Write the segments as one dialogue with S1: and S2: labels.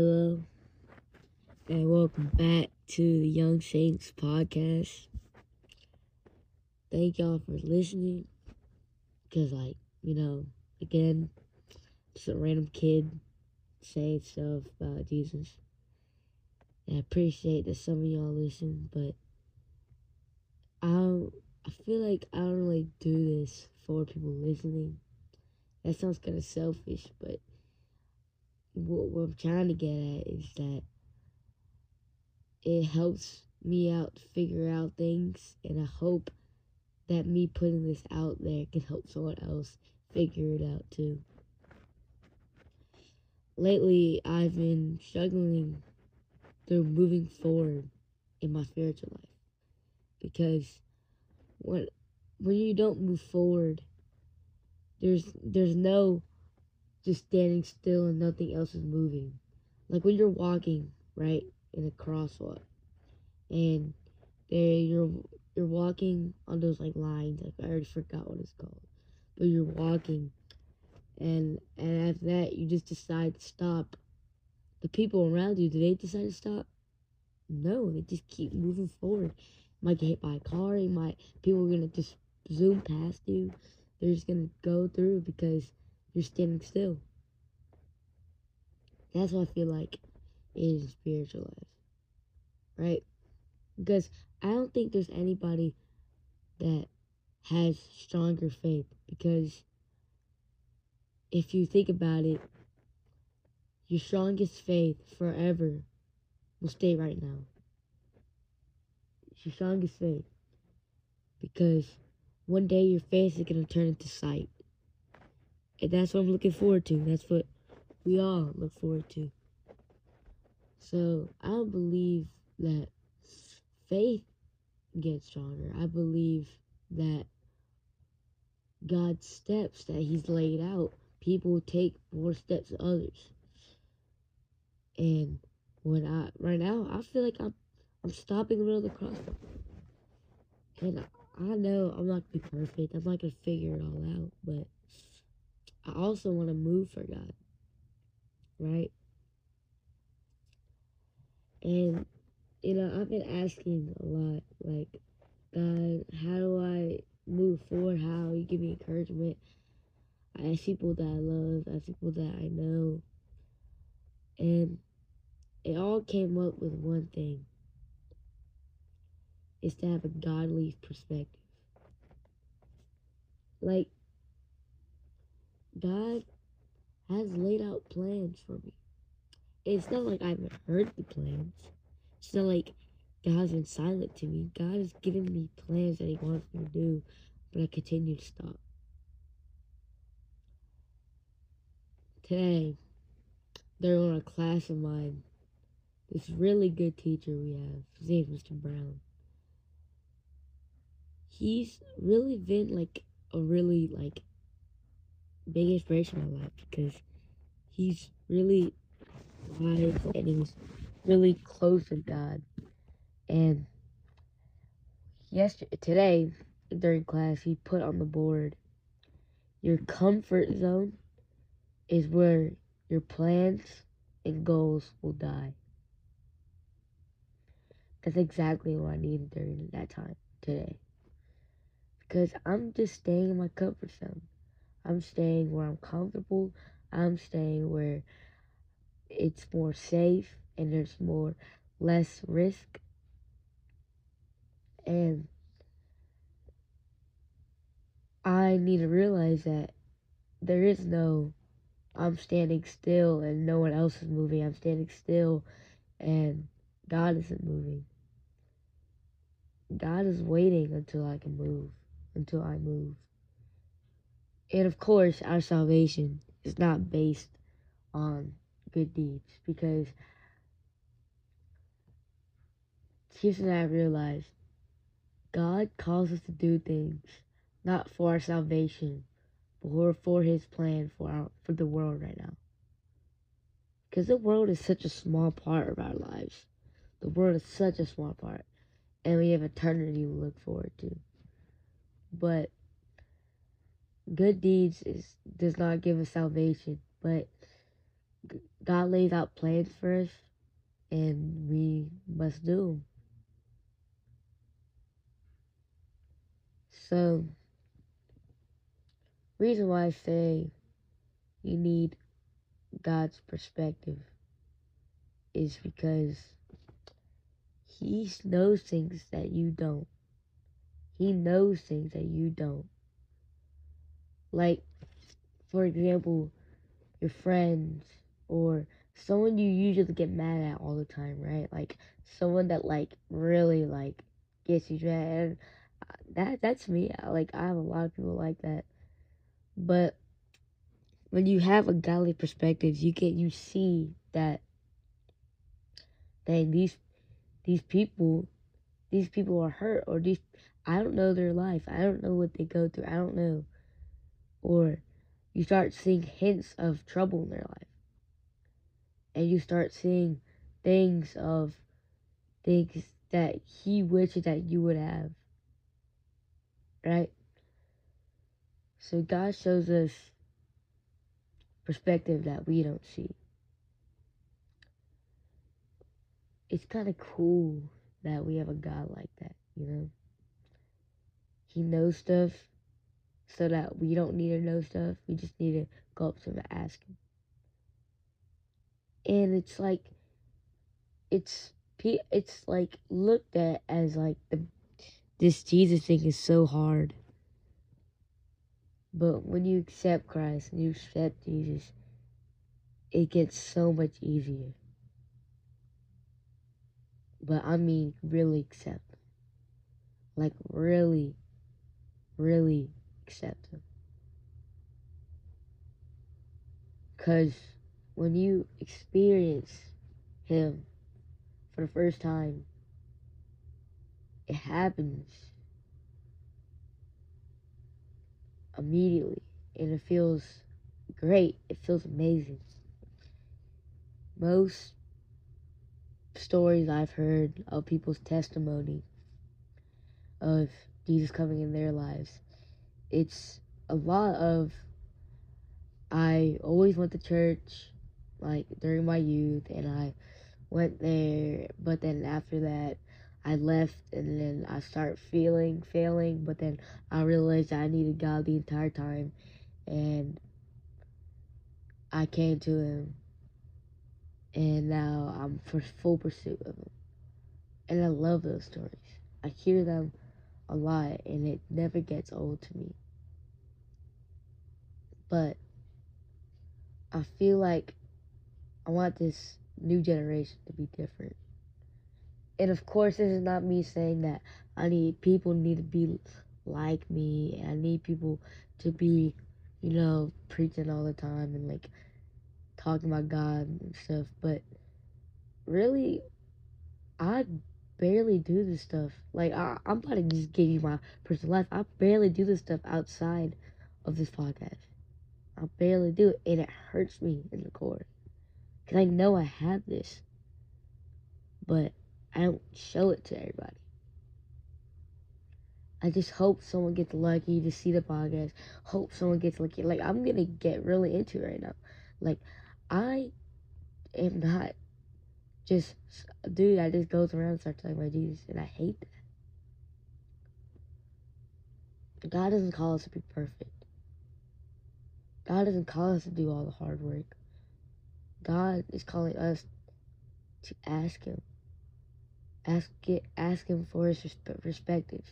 S1: Hello, and welcome back to the Young Saints podcast. Thank y'all for listening. Because, like, you know, again, just a random kid saying stuff about Jesus. And I appreciate that some of y'all listen, but I don't, I feel like I don't really do this for people listening. That sounds kind of selfish, but what, I'm trying to get at is that it helps me out figure out things, and I hope that me putting this out there can help someone else figure it out too. Lately, I've been struggling through moving forward in my spiritual life because when when you don't move forward, there's there's no just standing still and nothing else is moving. Like when you're walking, right, in a crosswalk, and there you're you're walking on those like lines. Like I already forgot what it's called, but you're walking, and and after that you just decide to stop. The people around you, do they decide to stop? No, they just keep moving forward. You might get hit by a car. You might people are gonna just zoom past you. They're just gonna go through because you're standing still. That's what I feel like is spiritual life. Right? Because I don't think there's anybody that has stronger faith. Because if you think about it, your strongest faith forever will stay right now. It's your strongest faith. Because one day your faith is going to turn into sight. And that's what I'm looking forward to. That's what we all look forward to. So I believe that faith gets stronger. I believe that God's steps that He's laid out, people take more steps than others. And when I right now, I feel like I'm I'm stopping in the middle of the crosswalk. And I know I'm not gonna be perfect. I'm not gonna figure it all out, but I also want to move for God. Right? And, you know, I've been asking a lot, like, God, how do I move forward? How you give me encouragement? I ask people that I love, I ask people that I know. And it all came up with one thing. Is to have a godly perspective. Like, God has laid out plans for me. It's not like I haven't heard the plans. It's not like God's been silent to me. God has given me plans that He wants me to do, but I continue to stop. Today, during a class of mine, this really good teacher we have, his name is Mr. Brown. He's really been like a really like big inspiration in my life because he's really wise and he's really close with God. And yesterday, today, during class, he put on the board, your comfort zone is where your plans and goals will die. That's exactly what I needed during that time today. Because I'm just staying in my comfort zone. I'm staying where I'm comfortable. I'm staying where it's more safe and there's more less risk. And I need to realize that there is no I'm standing still and no one else is moving. I'm standing still and God isn't moving. God is waiting until I can move, until I move. And of course, our salvation is not based on good deeds because here's what I realized God calls us to do things not for our salvation, but for His plan for our for the world right now. Because the world is such a small part of our lives. The world is such a small part, and we have eternity to look forward to. But good deeds is does not give us salvation, but God lays out plans for us, and we must do them. So, reason why I say you need God's perspective is because He knows things that you don't. He knows things that you don't. Like, for example, your friends or someone you usually get mad at all the time, right? Like someone that like really like gets you mad. And uh, that that's me. Like I have a lot of people like that. But when you have a godly perspective, you get you see that dang these these people these people are hurt or these I don't know their life. I don't know what they go through. I don't know. Or you start seeing hints of trouble in their life. And you start seeing things of things that he wishes that you would have. Right? So God shows us perspective that we don't see. It's kind of cool that we have a God like that, you know? He knows stuff so that we don't need to know stuff. We just need to go up to him and ask. And it's like, it's it's like looked at as like the this Jesus thing is so hard. But when you accept Christ and you accept Jesus, it gets so much easier. But I mean, really accept. Like, really, really accept Him. Because when you experience Him for the first time, it happens immediately and it feels great. It feels amazing. Most stories I've heard of people's testimony of Jesus coming in their lives it's a lot of I always went to church like during my youth and I went there but then after that I left and then I start feeling failing but then I realized I needed God the entire time and I came to him and now I'm for full pursuit of him. And I love those stories. I hear them a lot and it never gets old to me but I feel like I want this new generation to be different. And of course, this is not me saying that I need people need to be like me. I need people to be, you know, preaching all the time and like talking about God and stuff. But really, I barely do this stuff. Like I, am about to just give you my personal life. I barely do this stuff outside of this podcast. I barely do it, and it hurts me in the core. Because I know I have this, but I don't show it to everybody. I just hope someone gets lucky to see the podcast. Hope someone gets lucky. Like, I'm going to get really into it right now. Like, I am not just dude that just goes around and starts talking about Jesus, and I hate that. God doesn't call us to be perfect. God doesn't call us to do all the hard work. God is calling us to ask Him. Ask get ask Him for His perspective.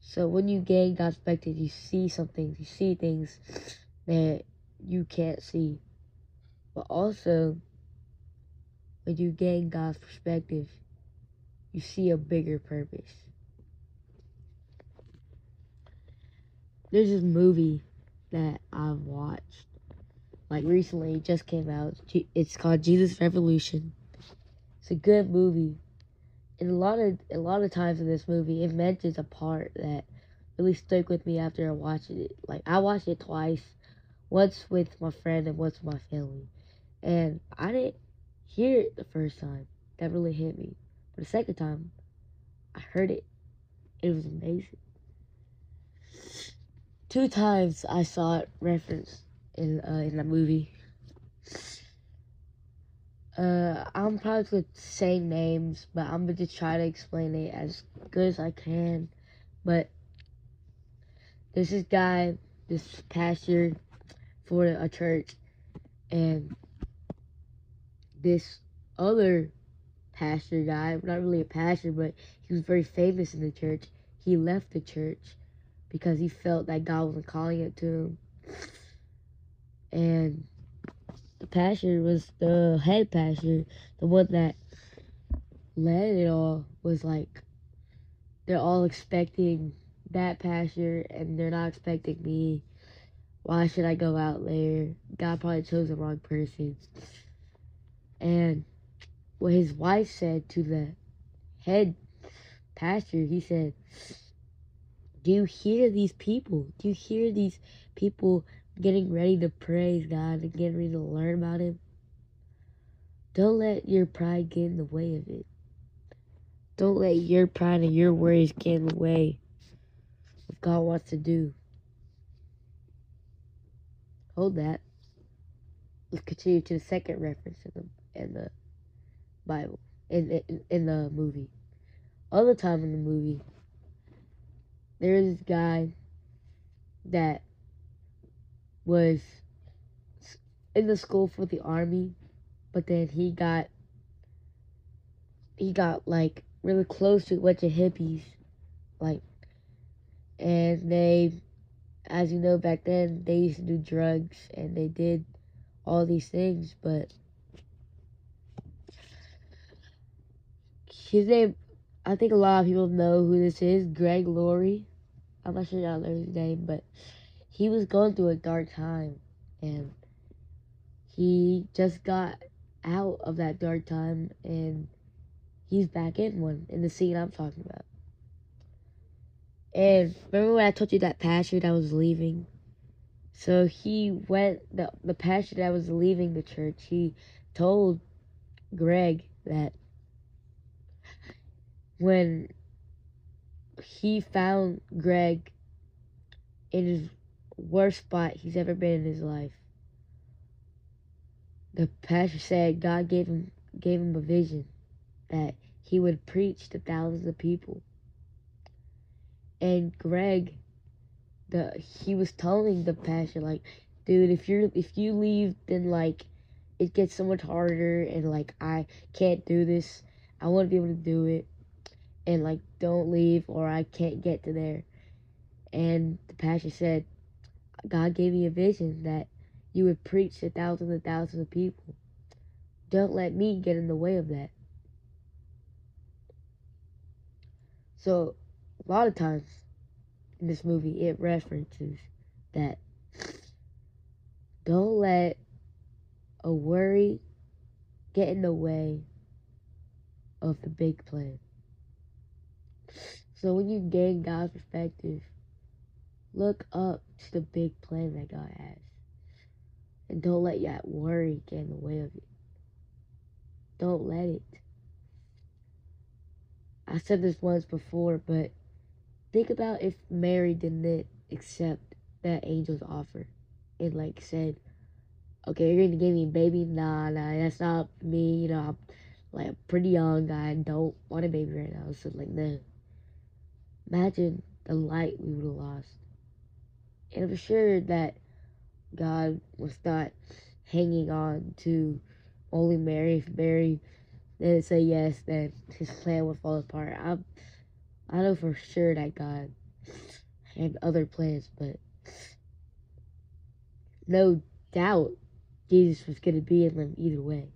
S1: So when you gain God's perspective, you see something, you see things that you can't see. But also, when you gain God's perspective, you see a bigger purpose. there's this movie that I've watched like recently. It just came out. It's called Jesus Revolution. It's a good movie. And a lot of a lot of times in this movie it mentions a part that really stuck with me after I watched it. Like I watched it twice. Once with my friend and once with my family and I didn't hear it the first time that really hit me but the second time I heard it it was amazing two times I saw it referenced in uh, in the movie. Uh, I'm probably gonna say names, but I'm gonna try to explain it as good as I can. But this is guy, this pastor for a church, and this other pastor guy, not really a pastor, but he was very famous in the church. He left the church because he felt that God wasn't calling it to him. And the pastor was the head pastor, the one that led it all, was like, they're all expecting that pastor and they're not expecting me. Why should I go out there? God probably chose the wrong person. And what his wife said to the head pastor, he said, Do you hear these people? Do you hear these people getting ready to praise God and getting ready to learn about Him? Don't let your pride get in the way of it. Don't let your pride and your worries get in the way of God wants to do. Hold that. Let's continue to the second reference in the in the Bible in in, in the movie. Other time in the movie, there's this guy that was in the school for the army, but then he got he got like really close to a bunch of hippies, like, and they, as you know, back then they used to do drugs and they did all these things, but his name, I think a lot of people know who this is, Greg Laurie. I'm not sure y'all know his name, but he was going through a dark time, and he just got out of that dark time, and he's back in one in the scene I'm talking about. And remember when I told you that pastor that was leaving? So he went the the pastor that was leaving the church. He told Greg that when he found Greg in his worst spot he's ever been in his life. The pastor said God gave him gave him a vision that he would preach to thousands of people. And Greg the he was telling the pastor like, dude, if you're if you leave then like it gets so much harder and like I can't do this. I want to be able to do it and like don't leave or I can't get to there. And the pastor said, God gave me a vision that you would preach to thousands and thousands of people. Don't let me get in the way of that. So, a lot of times in this movie, it references that don't let a worry get in the way of the big plan. So when you gain God's perspective, look up to the big plan that God has. And don't let that worry get in the way of it. Don't let it. I said this once before, but think about if Mary didn't accept that angel's offer and like said, okay, you're gonna give me a baby? Nah, nah, that's not me. You know, I'm like pretty young. I don't want a baby right now. So like, no. Imagine the light we would have lost. And I'm sure that God was not hanging on to only Mary. If Mary didn't say yes, then his plan would fall apart. I'm, I know for sure that God had other plans, but no doubt Jesus was going to be in them either way.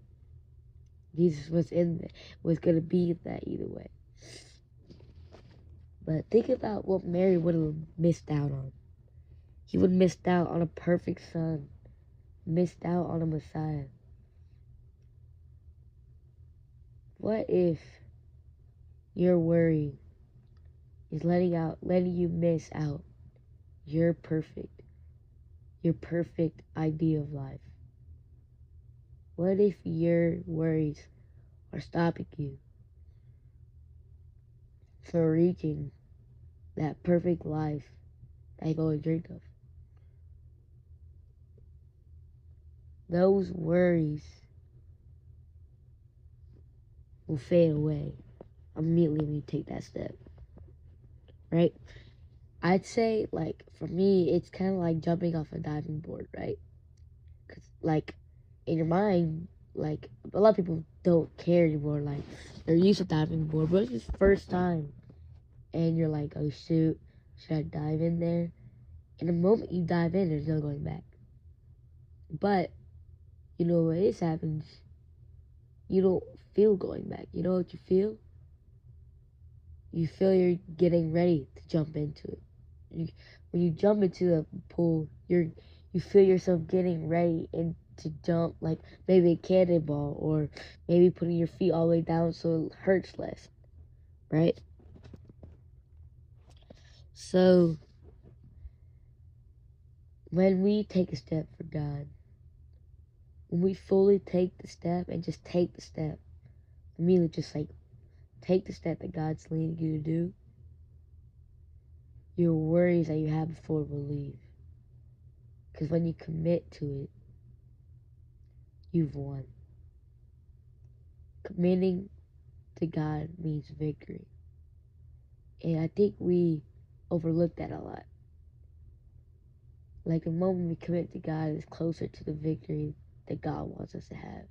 S1: Jesus was in was going to be in that either way. But think about what Mary would have missed out on. He would have missed out on a perfect son, missed out on a Messiah. What if your worry is letting out letting you miss out your perfect your perfect idea of life? What if your worries are stopping you from reaching that perfect life that you've always dreamed of. those worries will fade away immediately when you take that step. Right? I'd say, like, for me, it's kind of like jumping off a diving board, right? Because, like, in your mind, like, a lot of people don't care anymore. Like, they're used to diving board, but it's the first time. And you're like, oh, shoot, should I dive in there? And the moment you dive in, there's no going back. But, you know what this happens? You don't feel going back. You know what you feel? You feel you're getting ready to jump into it. You, when you jump into the pool, you're you feel yourself getting ready and to jump like maybe a cannonball or maybe putting your feet all the way down so it hurts less. Right? So when we take a step for God, when we fully take the step and just take the step, immediately just like take the step that God's leading you to do, your worries that you had before will leave. Because when you commit to it, you've won. Committing to God means victory. And I think we overlook that a lot. Like the moment we commit to God is closer to the victory that God wants us to have.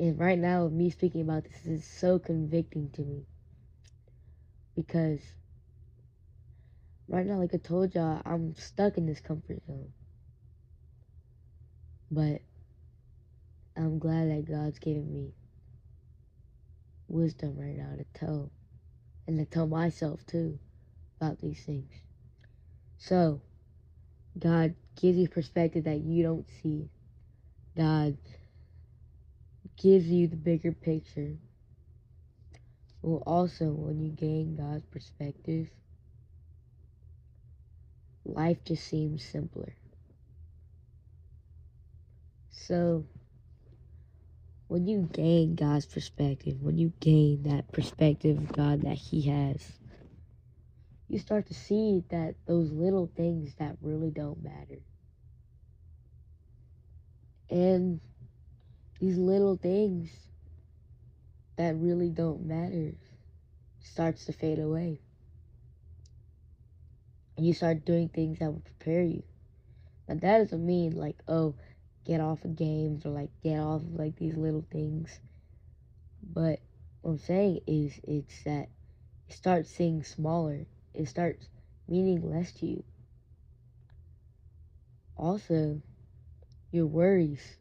S1: And right now, me speaking about this is so convicting to me. Because right now, like I told y'all, I'm stuck in this comfort zone. But I'm glad that God's giving me wisdom right now to tell and to tell myself too about these things. So, God gives you perspective that you don't see. God gives you the bigger picture. Well, also, when you gain God's perspective, life just seems simpler. So, when you gain God's perspective, when you gain that perspective of God that He has, you start to see that those little things that really don't matter. And these little things that really don't matter starts to fade away. And you start doing things that will prepare you. Now that doesn't mean like, oh, get off of games or like get off of like these little things. But what I'm saying is it's that it starts seeing smaller. It starts meaning less to you. Also, your worries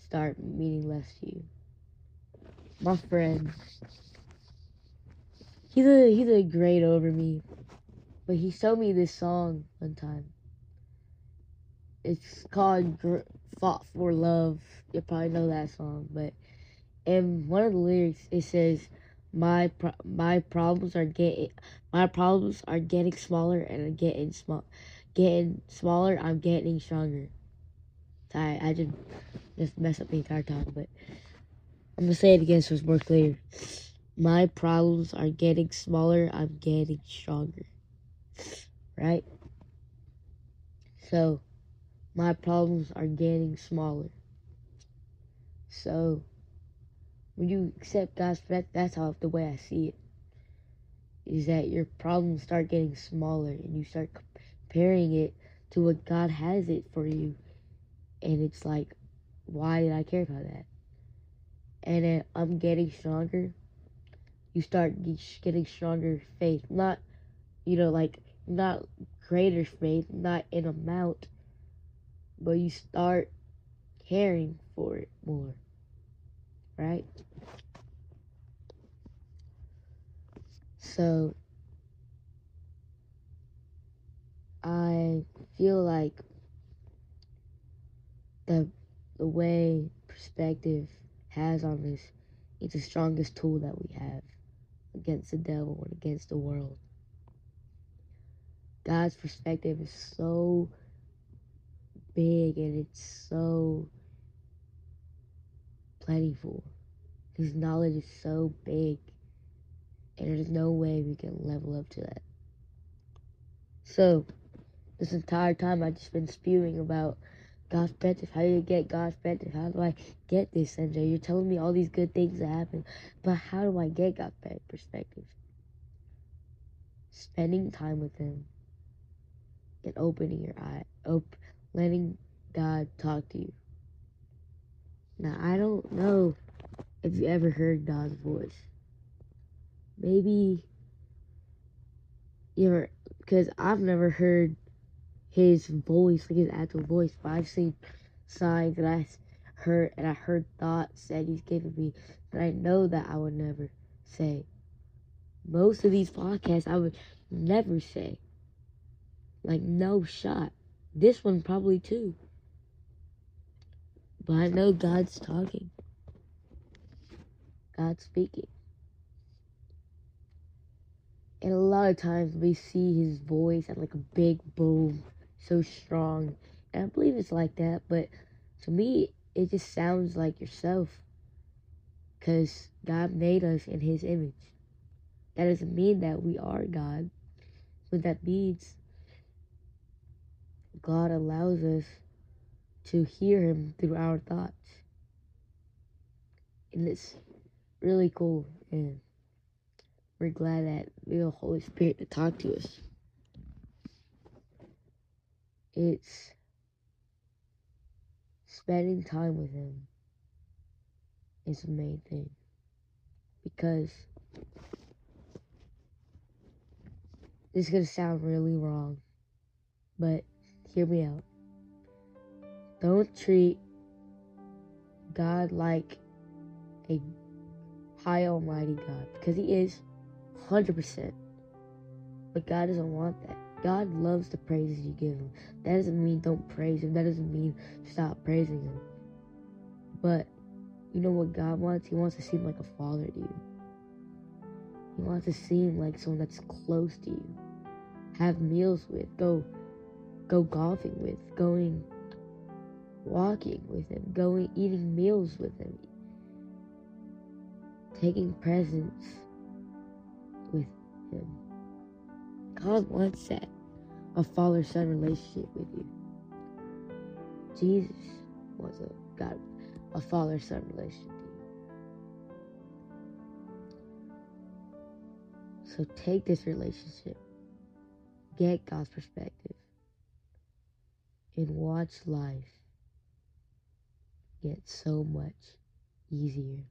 S1: start meaning less to you. My friend, he's a he's a great over me, but he showed me this song one time. It's called "Fought for Love." You probably know that song, but in one of the lyrics it says, "My pro- my problems are getting my problems are getting smaller and I'm getting small, getting smaller. I'm getting stronger." I I just just mess up the entire time, but I'm gonna say it again so it's more clear. My problems are getting smaller, I'm getting stronger. Right? So, my problems are getting smaller. So, when you accept God's that that's how the way I see it. Is that your problems start getting smaller and you start comparing it to what God has it for you. And it's like, why did I care about that? And then I'm getting stronger. You start getting stronger faith. Not, you know, like, not greater faith, not in amount, but you start caring for it more. Right? So, I feel like the the way perspective has on this is the strongest tool that we have against the devil and against the world. God's perspective is so big and it's so plentiful. His knowledge is so big, and there's no way we can level up to that. So, this entire time I've just been spewing about God's perspective? How do you get God's perspective? How do I get this, Sanjay? You're telling me all these good things that happen, but how do I get God's perspective? Spending time with Him and opening your eye, op- letting God talk to you. Now, I don't know if you ever heard God's voice. Maybe you ever, because I've never heard his voice, like his actual voice, but I've seen signs that I heard, and I heard thoughts that he's given me that I know that I would never say. Most of these podcasts I would never say. Like, no shot. This one probably too. But I know God's talking. God's speaking. And a lot of times we see his voice at like a big boom, so strong. And I believe it's like that, but to me, it just sounds like yourself. Because God made us in his image. That doesn't mean that we are God. What that means, God allows us to hear him through our thoughts. And it's really cool. And we're glad that we have the Holy Spirit to talk to us. It's spending time with him is the main thing. Because this is going to sound really wrong, but hear me out. Don't treat God like a high almighty God because he is 100%. But God doesn't want that. God loves the praises you give him. That doesn't mean don't praise him. That doesn't mean stop praising him. But you know what God wants? He wants to seem like a father to you. He wants to seem like someone that's close to you. Have meals with, go go golfing with, going walking with him, going eating meals with him, taking presents with him. God wants that a father son relationship with you. Jesus wants a God a father son relationship. So take this relationship, get God's perspective, and watch life get so much easier.